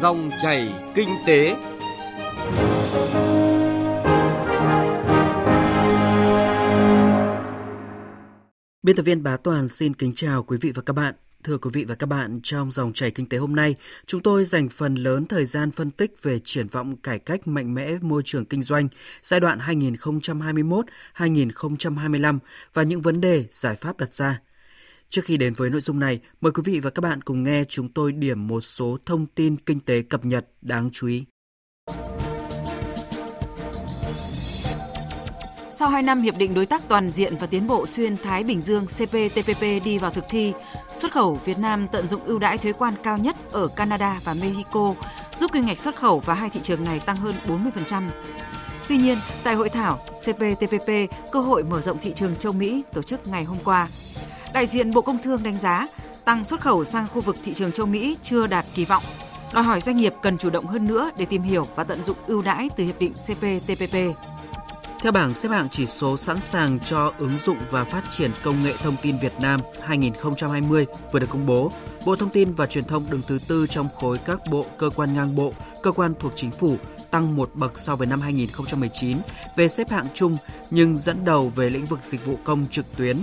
Dòng chảy kinh tế. Biên tập viên Bá Toàn xin kính chào quý vị và các bạn. Thưa quý vị và các bạn, trong dòng chảy kinh tế hôm nay, chúng tôi dành phần lớn thời gian phân tích về triển vọng cải cách mạnh mẽ môi trường kinh doanh giai đoạn 2021-2025 và những vấn đề, giải pháp đặt ra. Trước khi đến với nội dung này, mời quý vị và các bạn cùng nghe chúng tôi điểm một số thông tin kinh tế cập nhật đáng chú ý. Sau 2 năm Hiệp định Đối tác Toàn diện và Tiến bộ Xuyên Thái Bình Dương CPTPP đi vào thực thi, xuất khẩu Việt Nam tận dụng ưu đãi thuế quan cao nhất ở Canada và Mexico, giúp kim ngạch xuất khẩu vào hai thị trường này tăng hơn 40%. Tuy nhiên, tại hội thảo CPTPP, cơ hội mở rộng thị trường châu Mỹ tổ chức ngày hôm qua, đại diện Bộ Công Thương đánh giá tăng xuất khẩu sang khu vực thị trường châu Mỹ chưa đạt kỳ vọng, đòi hỏi doanh nghiệp cần chủ động hơn nữa để tìm hiểu và tận dụng ưu đãi từ hiệp định CPTPP. Theo bảng xếp hạng chỉ số sẵn sàng cho ứng dụng và phát triển công nghệ thông tin Việt Nam 2020 vừa được công bố, Bộ Thông tin và Truyền thông đứng thứ tư trong khối các bộ, cơ quan ngang bộ, cơ quan thuộc chính phủ tăng một bậc so với năm 2019 về xếp hạng chung nhưng dẫn đầu về lĩnh vực dịch vụ công trực tuyến.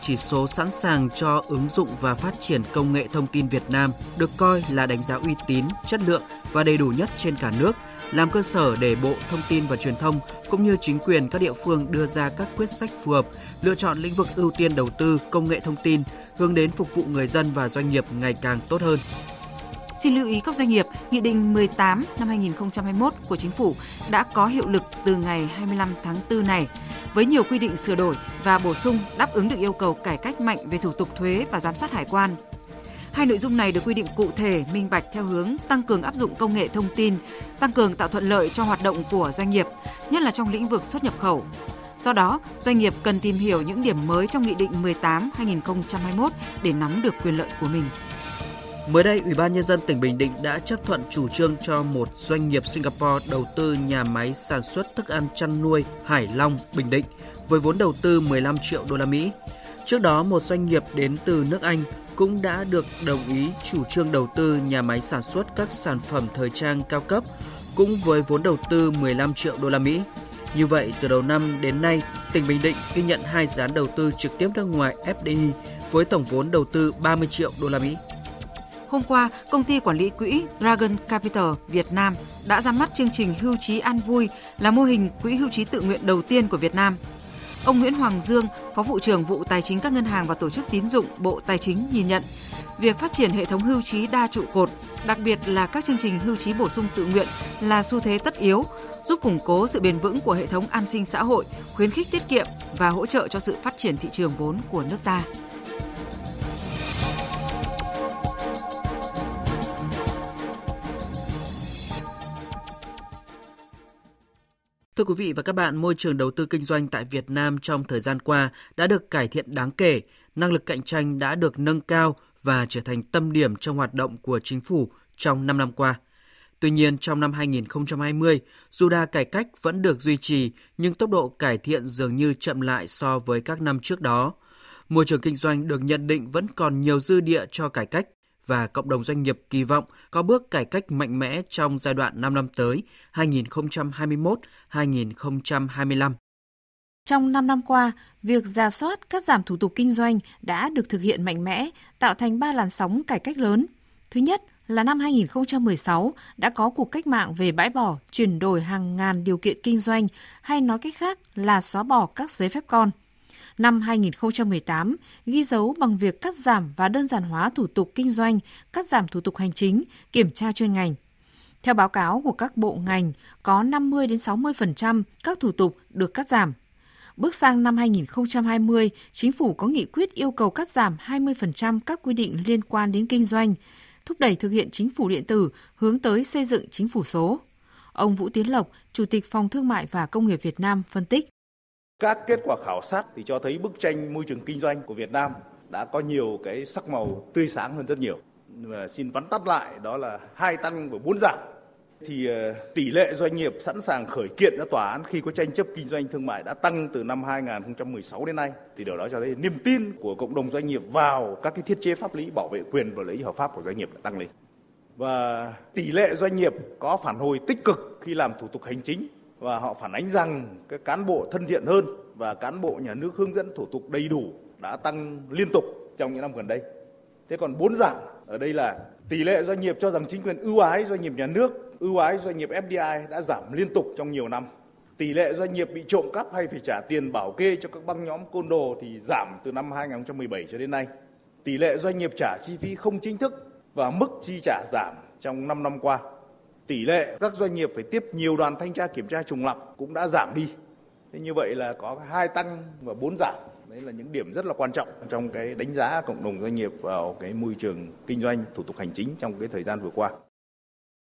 Chỉ số sẵn sàng cho ứng dụng và phát triển công nghệ thông tin Việt Nam được coi là đánh giá uy tín, chất lượng và đầy đủ nhất trên cả nước làm cơ sở để Bộ Thông tin và Truyền thông cũng như chính quyền các địa phương đưa ra các quyết sách phù hợp, lựa chọn lĩnh vực ưu tiên đầu tư công nghệ thông tin hướng đến phục vụ người dân và doanh nghiệp ngày càng tốt hơn. Xin lưu ý các doanh nghiệp, Nghị định 18 năm 2021 của Chính phủ đã có hiệu lực từ ngày 25 tháng 4 này với nhiều quy định sửa đổi và bổ sung đáp ứng được yêu cầu cải cách mạnh về thủ tục thuế và giám sát hải quan, Hai nội dung này được quy định cụ thể, minh bạch theo hướng tăng cường áp dụng công nghệ thông tin, tăng cường tạo thuận lợi cho hoạt động của doanh nghiệp, nhất là trong lĩnh vực xuất nhập khẩu. Do đó, doanh nghiệp cần tìm hiểu những điểm mới trong Nghị định 18-2021 để nắm được quyền lợi của mình. Mới đây, Ủy ban Nhân dân tỉnh Bình Định đã chấp thuận chủ trương cho một doanh nghiệp Singapore đầu tư nhà máy sản xuất thức ăn chăn nuôi Hải Long, Bình Định với vốn đầu tư 15 triệu đô la Mỹ. Trước đó, một doanh nghiệp đến từ nước Anh cũng đã được đồng ý chủ trương đầu tư nhà máy sản xuất các sản phẩm thời trang cao cấp cũng với vốn đầu tư 15 triệu đô la Mỹ. Như vậy, từ đầu năm đến nay, tỉnh Bình Định ghi nhận hai dự án đầu tư trực tiếp nước ngoài FDI với tổng vốn đầu tư 30 triệu đô la Mỹ. Hôm qua, công ty quản lý quỹ Dragon Capital Việt Nam đã ra mắt chương trình hưu trí an vui là mô hình quỹ hưu trí tự nguyện đầu tiên của Việt Nam Ông Nguyễn Hoàng Dương, Phó vụ trưởng vụ Tài chính các ngân hàng và tổ chức tín dụng Bộ Tài chính nhìn nhận, việc phát triển hệ thống hưu trí đa trụ cột, đặc biệt là các chương trình hưu trí bổ sung tự nguyện là xu thế tất yếu, giúp củng cố sự bền vững của hệ thống an sinh xã hội, khuyến khích tiết kiệm và hỗ trợ cho sự phát triển thị trường vốn của nước ta. Thưa quý vị và các bạn, môi trường đầu tư kinh doanh tại Việt Nam trong thời gian qua đã được cải thiện đáng kể, năng lực cạnh tranh đã được nâng cao và trở thành tâm điểm trong hoạt động của chính phủ trong 5 năm qua. Tuy nhiên, trong năm 2020, dù đa cải cách vẫn được duy trì, nhưng tốc độ cải thiện dường như chậm lại so với các năm trước đó. Môi trường kinh doanh được nhận định vẫn còn nhiều dư địa cho cải cách và cộng đồng doanh nghiệp kỳ vọng có bước cải cách mạnh mẽ trong giai đoạn 5 năm tới 2021-2025. Trong 5 năm qua, việc ra soát cắt giảm thủ tục kinh doanh đã được thực hiện mạnh mẽ, tạo thành ba làn sóng cải cách lớn. Thứ nhất là năm 2016 đã có cuộc cách mạng về bãi bỏ, chuyển đổi hàng ngàn điều kiện kinh doanh, hay nói cách khác là xóa bỏ các giấy phép con – năm 2018 ghi dấu bằng việc cắt giảm và đơn giản hóa thủ tục kinh doanh, cắt giảm thủ tục hành chính, kiểm tra chuyên ngành. Theo báo cáo của các bộ ngành, có 50 đến 60% các thủ tục được cắt giảm. Bước sang năm 2020, chính phủ có nghị quyết yêu cầu cắt giảm 20% các quy định liên quan đến kinh doanh, thúc đẩy thực hiện chính phủ điện tử hướng tới xây dựng chính phủ số. Ông Vũ Tiến Lộc, Chủ tịch Phòng Thương mại và Công nghiệp Việt Nam phân tích. Các kết quả khảo sát thì cho thấy bức tranh môi trường kinh doanh của Việt Nam đã có nhiều cái sắc màu tươi sáng hơn rất nhiều. Và xin vắn tắt lại, đó là hai tăng và bốn giảm. Thì ờ, tỷ lệ doanh nghiệp sẵn sàng khởi kiện ra tòa án khi có tranh chấp kinh doanh thương mại đã tăng từ năm 2016 đến nay. Thì điều đó cho thấy niềm tin của cộng đồng doanh nghiệp vào các cái thiết chế pháp lý bảo vệ quyền và lợi ích hợp pháp của doanh nghiệp đã tăng lên. và tỷ lệ doanh nghiệp có phản hồi tích cực khi làm thủ tục hành chính và họ phản ánh rằng các cán bộ thân thiện hơn và cán bộ nhà nước hướng dẫn thủ tục đầy đủ đã tăng liên tục trong những năm gần đây. Thế còn bốn giảm ở đây là tỷ lệ doanh nghiệp cho rằng chính quyền ưu ái doanh nghiệp nhà nước, ưu ái doanh nghiệp FDI đã giảm liên tục trong nhiều năm. Tỷ lệ doanh nghiệp bị trộm cắp hay phải trả tiền bảo kê cho các băng nhóm côn đồ thì giảm từ năm 2017 cho đến nay. Tỷ lệ doanh nghiệp trả chi phí không chính thức và mức chi trả giảm trong 5 năm qua. Tỷ lệ các doanh nghiệp phải tiếp nhiều đoàn thanh tra kiểm tra trùng lập cũng đã giảm đi. Thế như vậy là có hai tăng và bốn giảm. Đấy là những điểm rất là quan trọng trong cái đánh giá cộng đồng doanh nghiệp vào cái môi trường kinh doanh thủ tục hành chính trong cái thời gian vừa qua.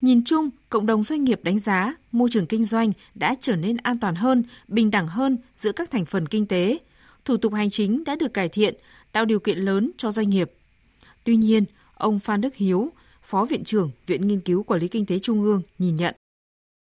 Nhìn chung, cộng đồng doanh nghiệp đánh giá môi trường kinh doanh đã trở nên an toàn hơn, bình đẳng hơn giữa các thành phần kinh tế. Thủ tục hành chính đã được cải thiện, tạo điều kiện lớn cho doanh nghiệp. Tuy nhiên, ông Phan Đức Hiếu, Phó Viện trưởng Viện Nghiên cứu Quản lý Kinh tế Trung ương nhìn nhận.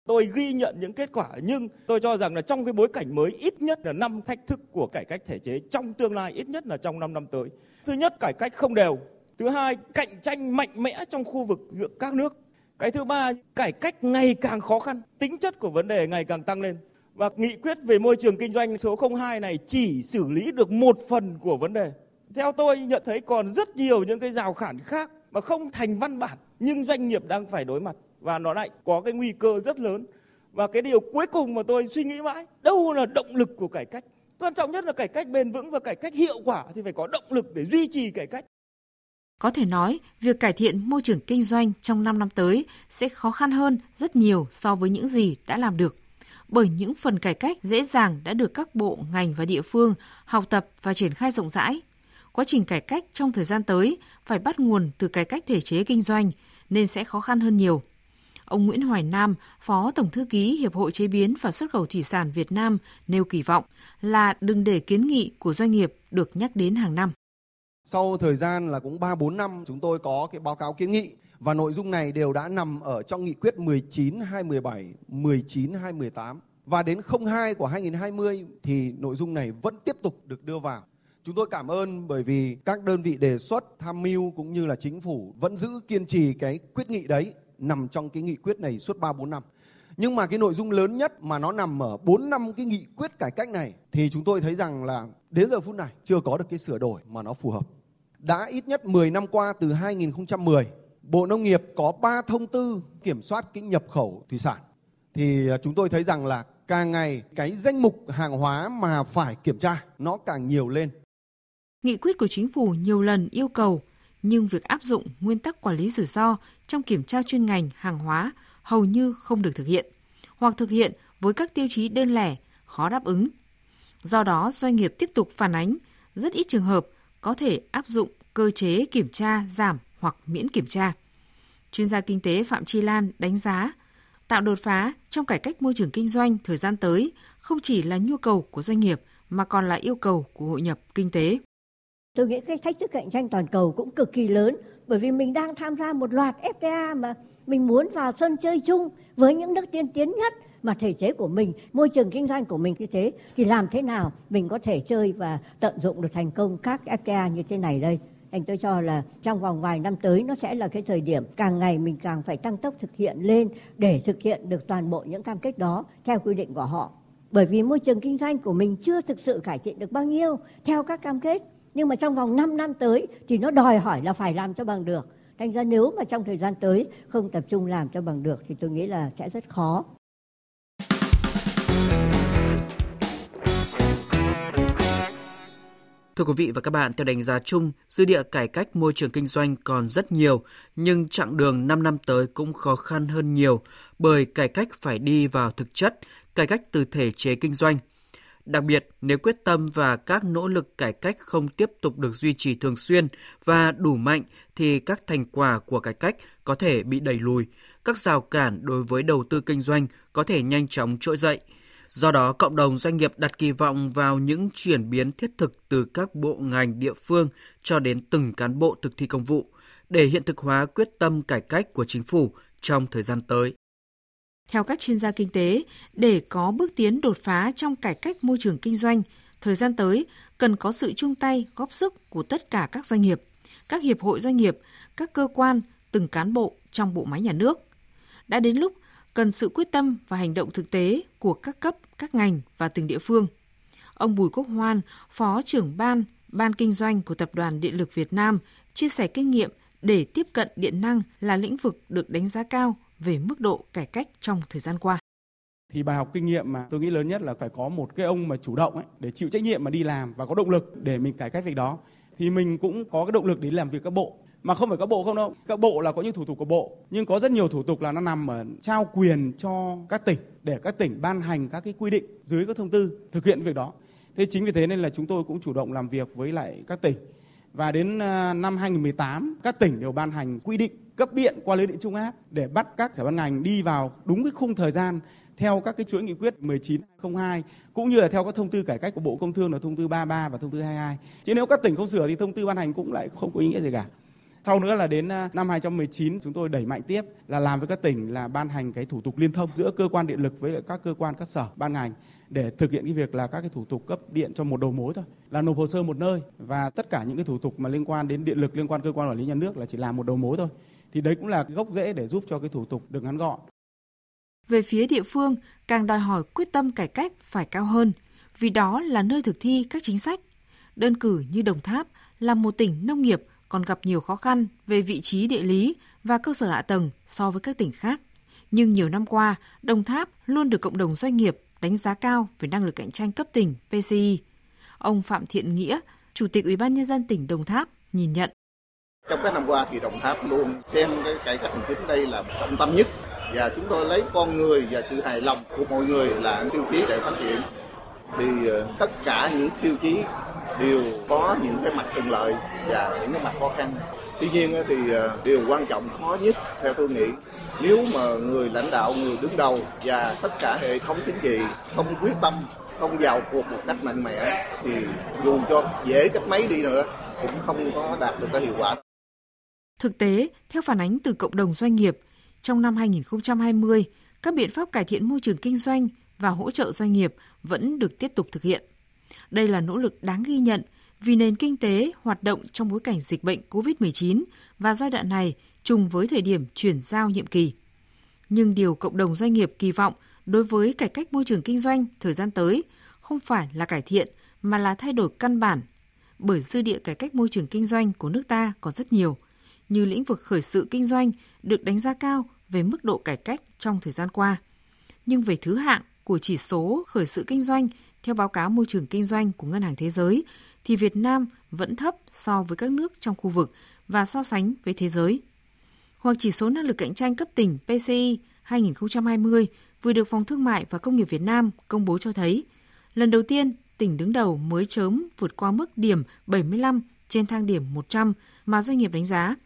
Tôi ghi nhận những kết quả nhưng tôi cho rằng là trong cái bối cảnh mới ít nhất là năm thách thức của cải cách thể chế trong tương lai ít nhất là trong 5 năm tới. Thứ nhất cải cách không đều. Thứ hai cạnh tranh mạnh mẽ trong khu vực giữa các nước. Cái thứ ba cải cách ngày càng khó khăn, tính chất của vấn đề ngày càng tăng lên. Và nghị quyết về môi trường kinh doanh số 02 này chỉ xử lý được một phần của vấn đề. Theo tôi nhận thấy còn rất nhiều những cái rào cản khác mà không thành văn bản nhưng doanh nghiệp đang phải đối mặt và nó lại có cái nguy cơ rất lớn. Và cái điều cuối cùng mà tôi suy nghĩ mãi, đâu là động lực của cải cách? Quan trọng nhất là cải cách bền vững và cải cách hiệu quả thì phải có động lực để duy trì cải cách. Có thể nói, việc cải thiện môi trường kinh doanh trong 5 năm tới sẽ khó khăn hơn rất nhiều so với những gì đã làm được. Bởi những phần cải cách dễ dàng đã được các bộ, ngành và địa phương học tập và triển khai rộng rãi. Quá trình cải cách trong thời gian tới phải bắt nguồn từ cải cách thể chế kinh doanh nên sẽ khó khăn hơn nhiều. Ông Nguyễn Hoài Nam, Phó Tổng Thư ký Hiệp hội Chế biến và Xuất khẩu Thủy sản Việt Nam nêu kỳ vọng là đừng để kiến nghị của doanh nghiệp được nhắc đến hàng năm. Sau thời gian là cũng 3-4 năm chúng tôi có cái báo cáo kiến nghị và nội dung này đều đã nằm ở trong nghị quyết 19 2017, 19 2018 và đến 02 của 2020 thì nội dung này vẫn tiếp tục được đưa vào. Chúng tôi cảm ơn bởi vì các đơn vị đề xuất tham mưu cũng như là chính phủ vẫn giữ kiên trì cái quyết nghị đấy nằm trong cái nghị quyết này suốt 3 4 năm. Nhưng mà cái nội dung lớn nhất mà nó nằm ở 4 năm cái nghị quyết cải cách này thì chúng tôi thấy rằng là đến giờ phút này chưa có được cái sửa đổi mà nó phù hợp. Đã ít nhất 10 năm qua từ 2010, Bộ Nông nghiệp có 3 thông tư kiểm soát cái nhập khẩu thủy sản. Thì à, chúng tôi thấy rằng là càng ngày cái danh mục hàng hóa mà phải kiểm tra nó càng nhiều lên. Nghị quyết của chính phủ nhiều lần yêu cầu nhưng việc áp dụng nguyên tắc quản lý rủi ro trong kiểm tra chuyên ngành hàng hóa hầu như không được thực hiện, hoặc thực hiện với các tiêu chí đơn lẻ, khó đáp ứng. Do đó, doanh nghiệp tiếp tục phản ánh rất ít trường hợp có thể áp dụng cơ chế kiểm tra giảm hoặc miễn kiểm tra. Chuyên gia kinh tế Phạm Chi Lan đánh giá, tạo đột phá trong cải cách môi trường kinh doanh thời gian tới không chỉ là nhu cầu của doanh nghiệp mà còn là yêu cầu của hội nhập kinh tế. Tôi nghĩ cái thách thức cạnh tranh toàn cầu cũng cực kỳ lớn bởi vì mình đang tham gia một loạt FTA mà mình muốn vào sân chơi chung với những nước tiên tiến nhất mà thể chế của mình, môi trường kinh doanh của mình như thế thì làm thế nào mình có thể chơi và tận dụng được thành công các FTA như thế này đây. Anh tôi cho là trong vòng vài năm tới nó sẽ là cái thời điểm càng ngày mình càng phải tăng tốc thực hiện lên để thực hiện được toàn bộ những cam kết đó theo quy định của họ. Bởi vì môi trường kinh doanh của mình chưa thực sự cải thiện được bao nhiêu theo các cam kết nhưng mà trong vòng 5 năm tới thì nó đòi hỏi là phải làm cho bằng được. Thành ra nếu mà trong thời gian tới không tập trung làm cho bằng được thì tôi nghĩ là sẽ rất khó. Thưa quý vị và các bạn, theo đánh giá chung, dư địa cải cách môi trường kinh doanh còn rất nhiều, nhưng chặng đường 5 năm tới cũng khó khăn hơn nhiều bởi cải cách phải đi vào thực chất, cải cách từ thể chế kinh doanh – Đặc biệt, nếu quyết tâm và các nỗ lực cải cách không tiếp tục được duy trì thường xuyên và đủ mạnh thì các thành quả của cải cách có thể bị đẩy lùi, các rào cản đối với đầu tư kinh doanh có thể nhanh chóng trỗi dậy. Do đó, cộng đồng doanh nghiệp đặt kỳ vọng vào những chuyển biến thiết thực từ các bộ ngành địa phương cho đến từng cán bộ thực thi công vụ để hiện thực hóa quyết tâm cải cách của chính phủ trong thời gian tới. Theo các chuyên gia kinh tế, để có bước tiến đột phá trong cải cách môi trường kinh doanh, thời gian tới cần có sự chung tay góp sức của tất cả các doanh nghiệp, các hiệp hội doanh nghiệp, các cơ quan, từng cán bộ trong bộ máy nhà nước. Đã đến lúc cần sự quyết tâm và hành động thực tế của các cấp, các ngành và từng địa phương. Ông Bùi Quốc Hoan, Phó trưởng ban, Ban Kinh doanh của Tập đoàn Điện lực Việt Nam, chia sẻ kinh nghiệm để tiếp cận điện năng là lĩnh vực được đánh giá cao về mức độ cải cách trong thời gian qua. Thì bài học kinh nghiệm mà tôi nghĩ lớn nhất là phải có một cái ông mà chủ động ấy, để chịu trách nhiệm mà đi làm và có động lực để mình cải cách việc đó. Thì mình cũng có cái động lực để làm việc các bộ mà không phải các bộ không đâu các bộ là có những thủ tục của bộ nhưng có rất nhiều thủ tục là nó nằm ở trao quyền cho các tỉnh để các tỉnh ban hành các cái quy định dưới các thông tư thực hiện việc đó thế chính vì thế nên là chúng tôi cũng chủ động làm việc với lại các tỉnh và đến à, năm 2018 các tỉnh đều ban hành quy định cấp điện qua lưới điện trung áp để bắt các sở ban ngành đi vào đúng cái khung thời gian theo các cái chuỗi nghị quyết 1902 cũng như là theo các thông tư cải cách của Bộ Công Thương là thông tư 33 và thông tư 22. Chứ nếu các tỉnh không sửa thì thông tư ban hành cũng lại không có ý nghĩa gì cả. Sau nữa là đến à, năm 2019 chúng tôi đẩy mạnh tiếp là làm với các tỉnh là ban hành cái thủ tục liên thông giữa cơ quan điện lực với các cơ quan, các sở ban ngành để thực hiện cái việc là các cái thủ tục cấp điện cho một đầu mối thôi, là nộp hồ sơ một nơi và tất cả những cái thủ tục mà liên quan đến điện lực, liên quan cơ quan quản lý nhà nước là chỉ làm một đầu mối thôi thì đấy cũng là cái gốc rễ để giúp cho cái thủ tục được ngắn gọn. Về phía địa phương, càng đòi hỏi quyết tâm cải cách phải cao hơn, vì đó là nơi thực thi các chính sách. Đơn cử như Đồng Tháp là một tỉnh nông nghiệp còn gặp nhiều khó khăn về vị trí địa lý và cơ sở hạ tầng so với các tỉnh khác. Nhưng nhiều năm qua, Đồng Tháp luôn được cộng đồng doanh nghiệp đánh giá cao về năng lực cạnh tranh cấp tỉnh PCI. Ông Phạm Thiện Nghĩa, Chủ tịch Ủy ban nhân dân tỉnh Đồng Tháp nhìn nhận. Trong các năm qua thì Đồng Tháp luôn xem cái cải cách hành chính đây là trọng tâm nhất và chúng tôi lấy con người và sự hài lòng của mọi người là tiêu chí để phát triển. Thì ờ, tất cả những tiêu chí đều có những cái mặt thuận lợi và những cái mặt khó khăn. Tuy nhiên thì ờ, điều quan trọng khó nhất theo tôi nghĩ nếu mà người lãnh đạo, người đứng đầu và tất cả hệ thống chính trị không quyết tâm, không vào cuộc một cách mạnh mẽ thì dù cho dễ cách mấy đi nữa cũng không có đạt được cái hiệu quả. Thực tế, theo phản ánh từ cộng đồng doanh nghiệp, trong năm 2020, các biện pháp cải thiện môi trường kinh doanh và hỗ trợ doanh nghiệp vẫn được tiếp tục thực hiện. Đây là nỗ lực đáng ghi nhận vì nền kinh tế hoạt động trong bối cảnh dịch bệnh COVID-19 và giai đoạn này trùng với thời điểm chuyển giao nhiệm kỳ. Nhưng điều cộng đồng doanh nghiệp kỳ vọng đối với cải cách môi trường kinh doanh thời gian tới không phải là cải thiện mà là thay đổi căn bản, bởi dư địa cải cách môi trường kinh doanh của nước ta còn rất nhiều, như lĩnh vực khởi sự kinh doanh được đánh giá cao về mức độ cải cách trong thời gian qua. Nhưng về thứ hạng của chỉ số khởi sự kinh doanh theo báo cáo môi trường kinh doanh của Ngân hàng Thế giới thì Việt Nam vẫn thấp so với các nước trong khu vực và so sánh với thế giới. Hoặc chỉ số năng lực cạnh tranh cấp tỉnh PCI 2020 vừa được Phòng Thương mại và Công nghiệp Việt Nam công bố cho thấy, lần đầu tiên tỉnh đứng đầu mới chớm vượt qua mức điểm 75 trên thang điểm 100 mà doanh nghiệp đánh giá,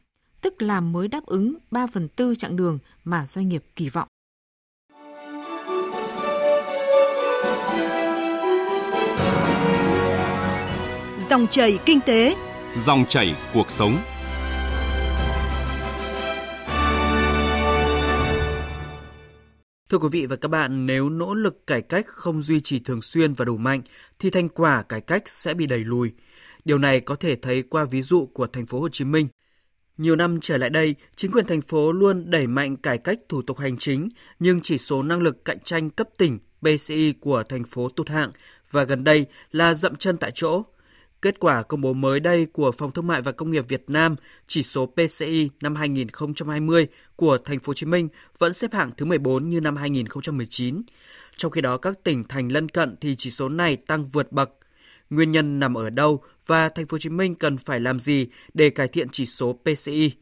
tức là mới đáp ứng 3 phần tư chặng đường mà doanh nghiệp kỳ vọng. Dòng chảy kinh tế, dòng chảy cuộc sống. Thưa quý vị và các bạn, nếu nỗ lực cải cách không duy trì thường xuyên và đủ mạnh thì thành quả cải cách sẽ bị đẩy lùi. Điều này có thể thấy qua ví dụ của thành phố Hồ Chí Minh. Nhiều năm trở lại đây, chính quyền thành phố luôn đẩy mạnh cải cách thủ tục hành chính, nhưng chỉ số năng lực cạnh tranh cấp tỉnh PCI của thành phố tụt hạng và gần đây là dậm chân tại chỗ. Kết quả công bố mới đây của Phòng Thương mại và Công nghiệp Việt Nam, chỉ số PCI năm 2020 của thành phố Hồ Chí Minh vẫn xếp hạng thứ 14 như năm 2019. Trong khi đó các tỉnh thành lân cận thì chỉ số này tăng vượt bậc. Nguyên nhân nằm ở đâu và thành phố Hồ Chí Minh cần phải làm gì để cải thiện chỉ số PCI?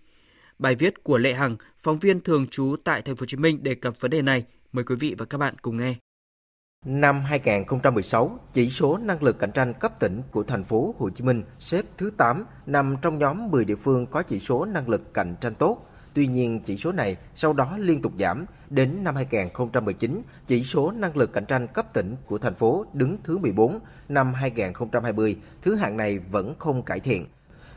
Bài viết của Lệ Hằng, phóng viên thường trú tại thành phố Hồ Chí Minh đề cập vấn đề này. Mời quý vị và các bạn cùng nghe. Năm 2016, chỉ số năng lực cạnh tranh cấp tỉnh của thành phố Hồ Chí Minh xếp thứ 8, nằm trong nhóm 10 địa phương có chỉ số năng lực cạnh tranh tốt. Tuy nhiên, chỉ số này sau đó liên tục giảm. Đến năm 2019, chỉ số năng lực cạnh tranh cấp tỉnh của thành phố đứng thứ 14. Năm 2020, thứ hạng này vẫn không cải thiện.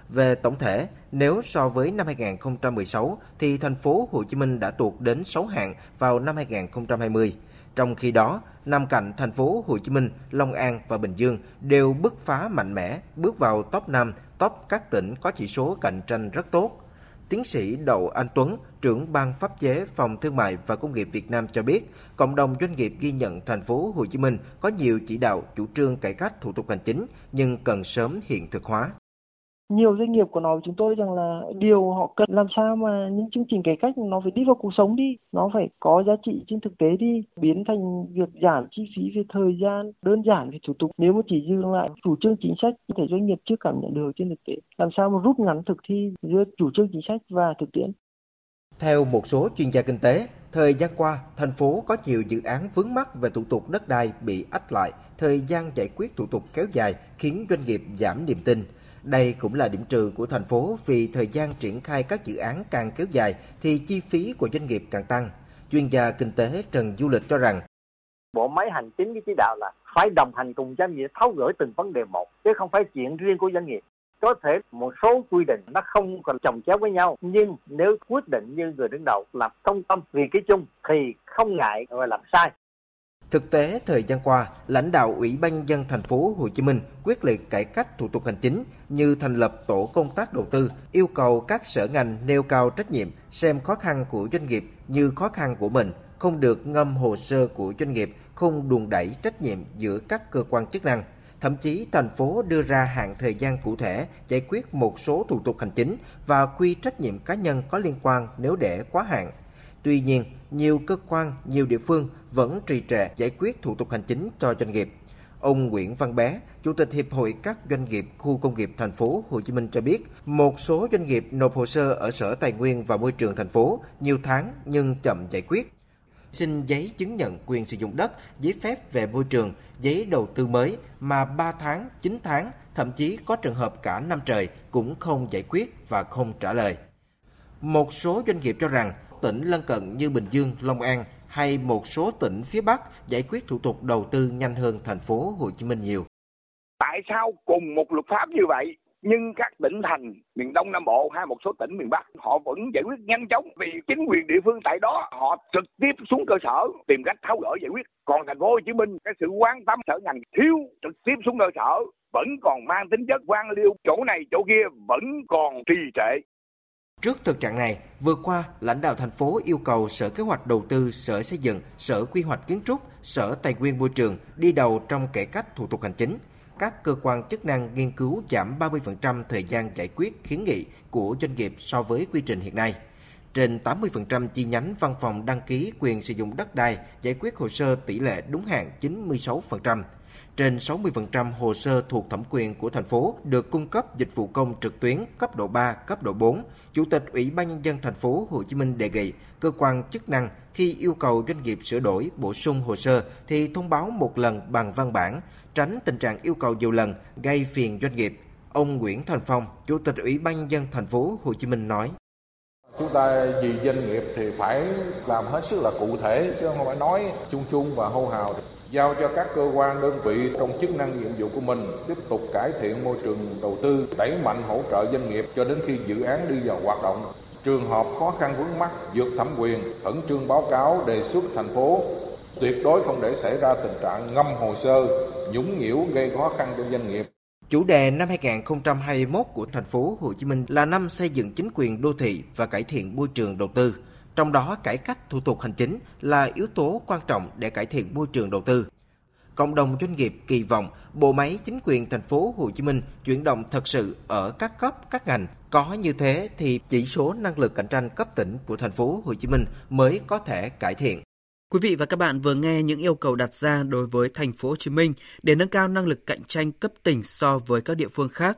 Về tổng thể, nếu so với năm 2016 thì thành phố Hồ Chí Minh đã tụt đến 6 hạng vào năm 2020. Trong khi đó, năm cạnh thành phố Hồ Chí Minh, Long An và Bình Dương đều bứt phá mạnh mẽ, bước vào top 5, top các tỉnh có chỉ số cạnh tranh rất tốt. Tiến sĩ Đậu Anh Tuấn, trưởng ban pháp chế Phòng Thương mại và Công nghiệp Việt Nam cho biết, cộng đồng doanh nghiệp ghi nhận thành phố Hồ Chí Minh có nhiều chỉ đạo chủ trương cải cách thủ tục hành chính nhưng cần sớm hiện thực hóa nhiều doanh nghiệp của nói với chúng tôi rằng là điều họ cần làm sao mà những chương trình cải cách nó phải đi vào cuộc sống đi nó phải có giá trị trên thực tế đi biến thành việc giảm chi phí về thời gian đơn giản về thủ tục. Nếu mà chỉ dừng lại chủ trương chính sách thì thể doanh nghiệp chưa cảm nhận được trên thực tế. Làm sao mà rút ngắn thực thi giữa chủ trương chính sách và thực tiễn? Theo một số chuyên gia kinh tế, thời gian qua, thành phố có nhiều dự án vướng mắc về thủ tục đất đai bị ách lại, thời gian giải quyết thủ tục kéo dài khiến doanh nghiệp giảm niềm tin. Đây cũng là điểm trừ của thành phố vì thời gian triển khai các dự án càng kéo dài thì chi phí của doanh nghiệp càng tăng. Chuyên gia kinh tế Trần Du Lịch cho rằng, bộ máy hành chính với chỉ đạo là phải đồng hành cùng doanh nghiệp tháo gỡ từng vấn đề một, chứ không phải chuyện riêng của doanh nghiệp có thể một số quy định nó không còn chồng chéo với nhau, nhưng nếu quyết định như người đứng đầu làm công tâm vì cái chung thì không ngại và làm sai Thực tế thời gian qua, lãnh đạo Ủy ban nhân dân thành phố Hồ Chí Minh quyết liệt cải cách thủ tục hành chính như thành lập tổ công tác đầu tư, yêu cầu các sở ngành nêu cao trách nhiệm, xem khó khăn của doanh nghiệp như khó khăn của mình, không được ngâm hồ sơ của doanh nghiệp, không đùn đẩy trách nhiệm giữa các cơ quan chức năng. Thậm chí thành phố đưa ra hạn thời gian cụ thể giải quyết một số thủ tục hành chính và quy trách nhiệm cá nhân có liên quan nếu để quá hạn. Tuy nhiên, nhiều cơ quan, nhiều địa phương vẫn trì trệ giải quyết thủ tục hành chính cho doanh nghiệp. Ông Nguyễn Văn Bé, Chủ tịch Hiệp hội các doanh nghiệp khu công nghiệp thành phố Hồ Chí Minh cho biết, một số doanh nghiệp nộp hồ sơ ở Sở Tài nguyên và Môi trường thành phố nhiều tháng nhưng chậm giải quyết. Xin giấy chứng nhận quyền sử dụng đất, giấy phép về môi trường, giấy đầu tư mới mà 3 tháng, 9 tháng, thậm chí có trường hợp cả năm trời cũng không giải quyết và không trả lời. Một số doanh nghiệp cho rằng tỉnh lân cận như Bình Dương, Long An hay một số tỉnh phía Bắc giải quyết thủ tục đầu tư nhanh hơn thành phố Hồ Chí Minh nhiều. Tại sao cùng một luật pháp như vậy nhưng các tỉnh thành miền Đông Nam Bộ hay một số tỉnh miền Bắc họ vẫn giải quyết nhanh chóng? Vì chính quyền địa phương tại đó họ trực tiếp xuống cơ sở tìm cách tháo gỡ giải quyết. Còn thành phố Hồ Chí Minh cái sự quan tâm sở ngành thiếu trực tiếp xuống cơ sở vẫn còn mang tính chất quan liêu. Chỗ này chỗ kia vẫn còn trì trệ. Trước thực trạng này, vừa qua, lãnh đạo thành phố yêu cầu Sở Kế hoạch Đầu tư, Sở Xây dựng, Sở Quy hoạch Kiến trúc, Sở Tài nguyên Môi trường đi đầu trong cải cách thủ tục hành chính. Các cơ quan chức năng nghiên cứu giảm 30% thời gian giải quyết kiến nghị của doanh nghiệp so với quy trình hiện nay. Trên 80% chi nhánh văn phòng đăng ký quyền sử dụng đất đai giải quyết hồ sơ tỷ lệ đúng hạn 96%. Trên 60% hồ sơ thuộc thẩm quyền của thành phố được cung cấp dịch vụ công trực tuyến cấp độ 3, cấp độ 4. Chủ tịch Ủy ban nhân dân thành phố Hồ Chí Minh đề nghị cơ quan chức năng khi yêu cầu doanh nghiệp sửa đổi, bổ sung hồ sơ thì thông báo một lần bằng văn bản, tránh tình trạng yêu cầu nhiều lần gây phiền doanh nghiệp. Ông Nguyễn Thành Phong, Chủ tịch Ủy ban nhân dân thành phố Hồ Chí Minh nói: Chúng ta vì doanh nghiệp thì phải làm hết sức là cụ thể chứ không phải nói chung chung và hô hào giao cho các cơ quan đơn vị trong chức năng nhiệm vụ của mình tiếp tục cải thiện môi trường đầu tư, đẩy mạnh hỗ trợ doanh nghiệp cho đến khi dự án đi vào hoạt động. Trường hợp khó khăn vướng mắt vượt thẩm quyền, khẩn trương báo cáo đề xuất thành phố tuyệt đối không để xảy ra tình trạng ngâm hồ sơ, nhũng nhiễu gây khó khăn cho doanh nghiệp. Chủ đề năm 2021 của thành phố Hồ Chí Minh là năm xây dựng chính quyền đô thị và cải thiện môi trường đầu tư. Trong đó cải cách thủ tục hành chính là yếu tố quan trọng để cải thiện môi trường đầu tư. Cộng đồng doanh nghiệp kỳ vọng bộ máy chính quyền thành phố Hồ Chí Minh chuyển động thật sự ở các cấp, các ngành. Có như thế thì chỉ số năng lực cạnh tranh cấp tỉnh của thành phố Hồ Chí Minh mới có thể cải thiện. Quý vị và các bạn vừa nghe những yêu cầu đặt ra đối với thành phố Hồ Chí Minh để nâng cao năng lực cạnh tranh cấp tỉnh so với các địa phương khác.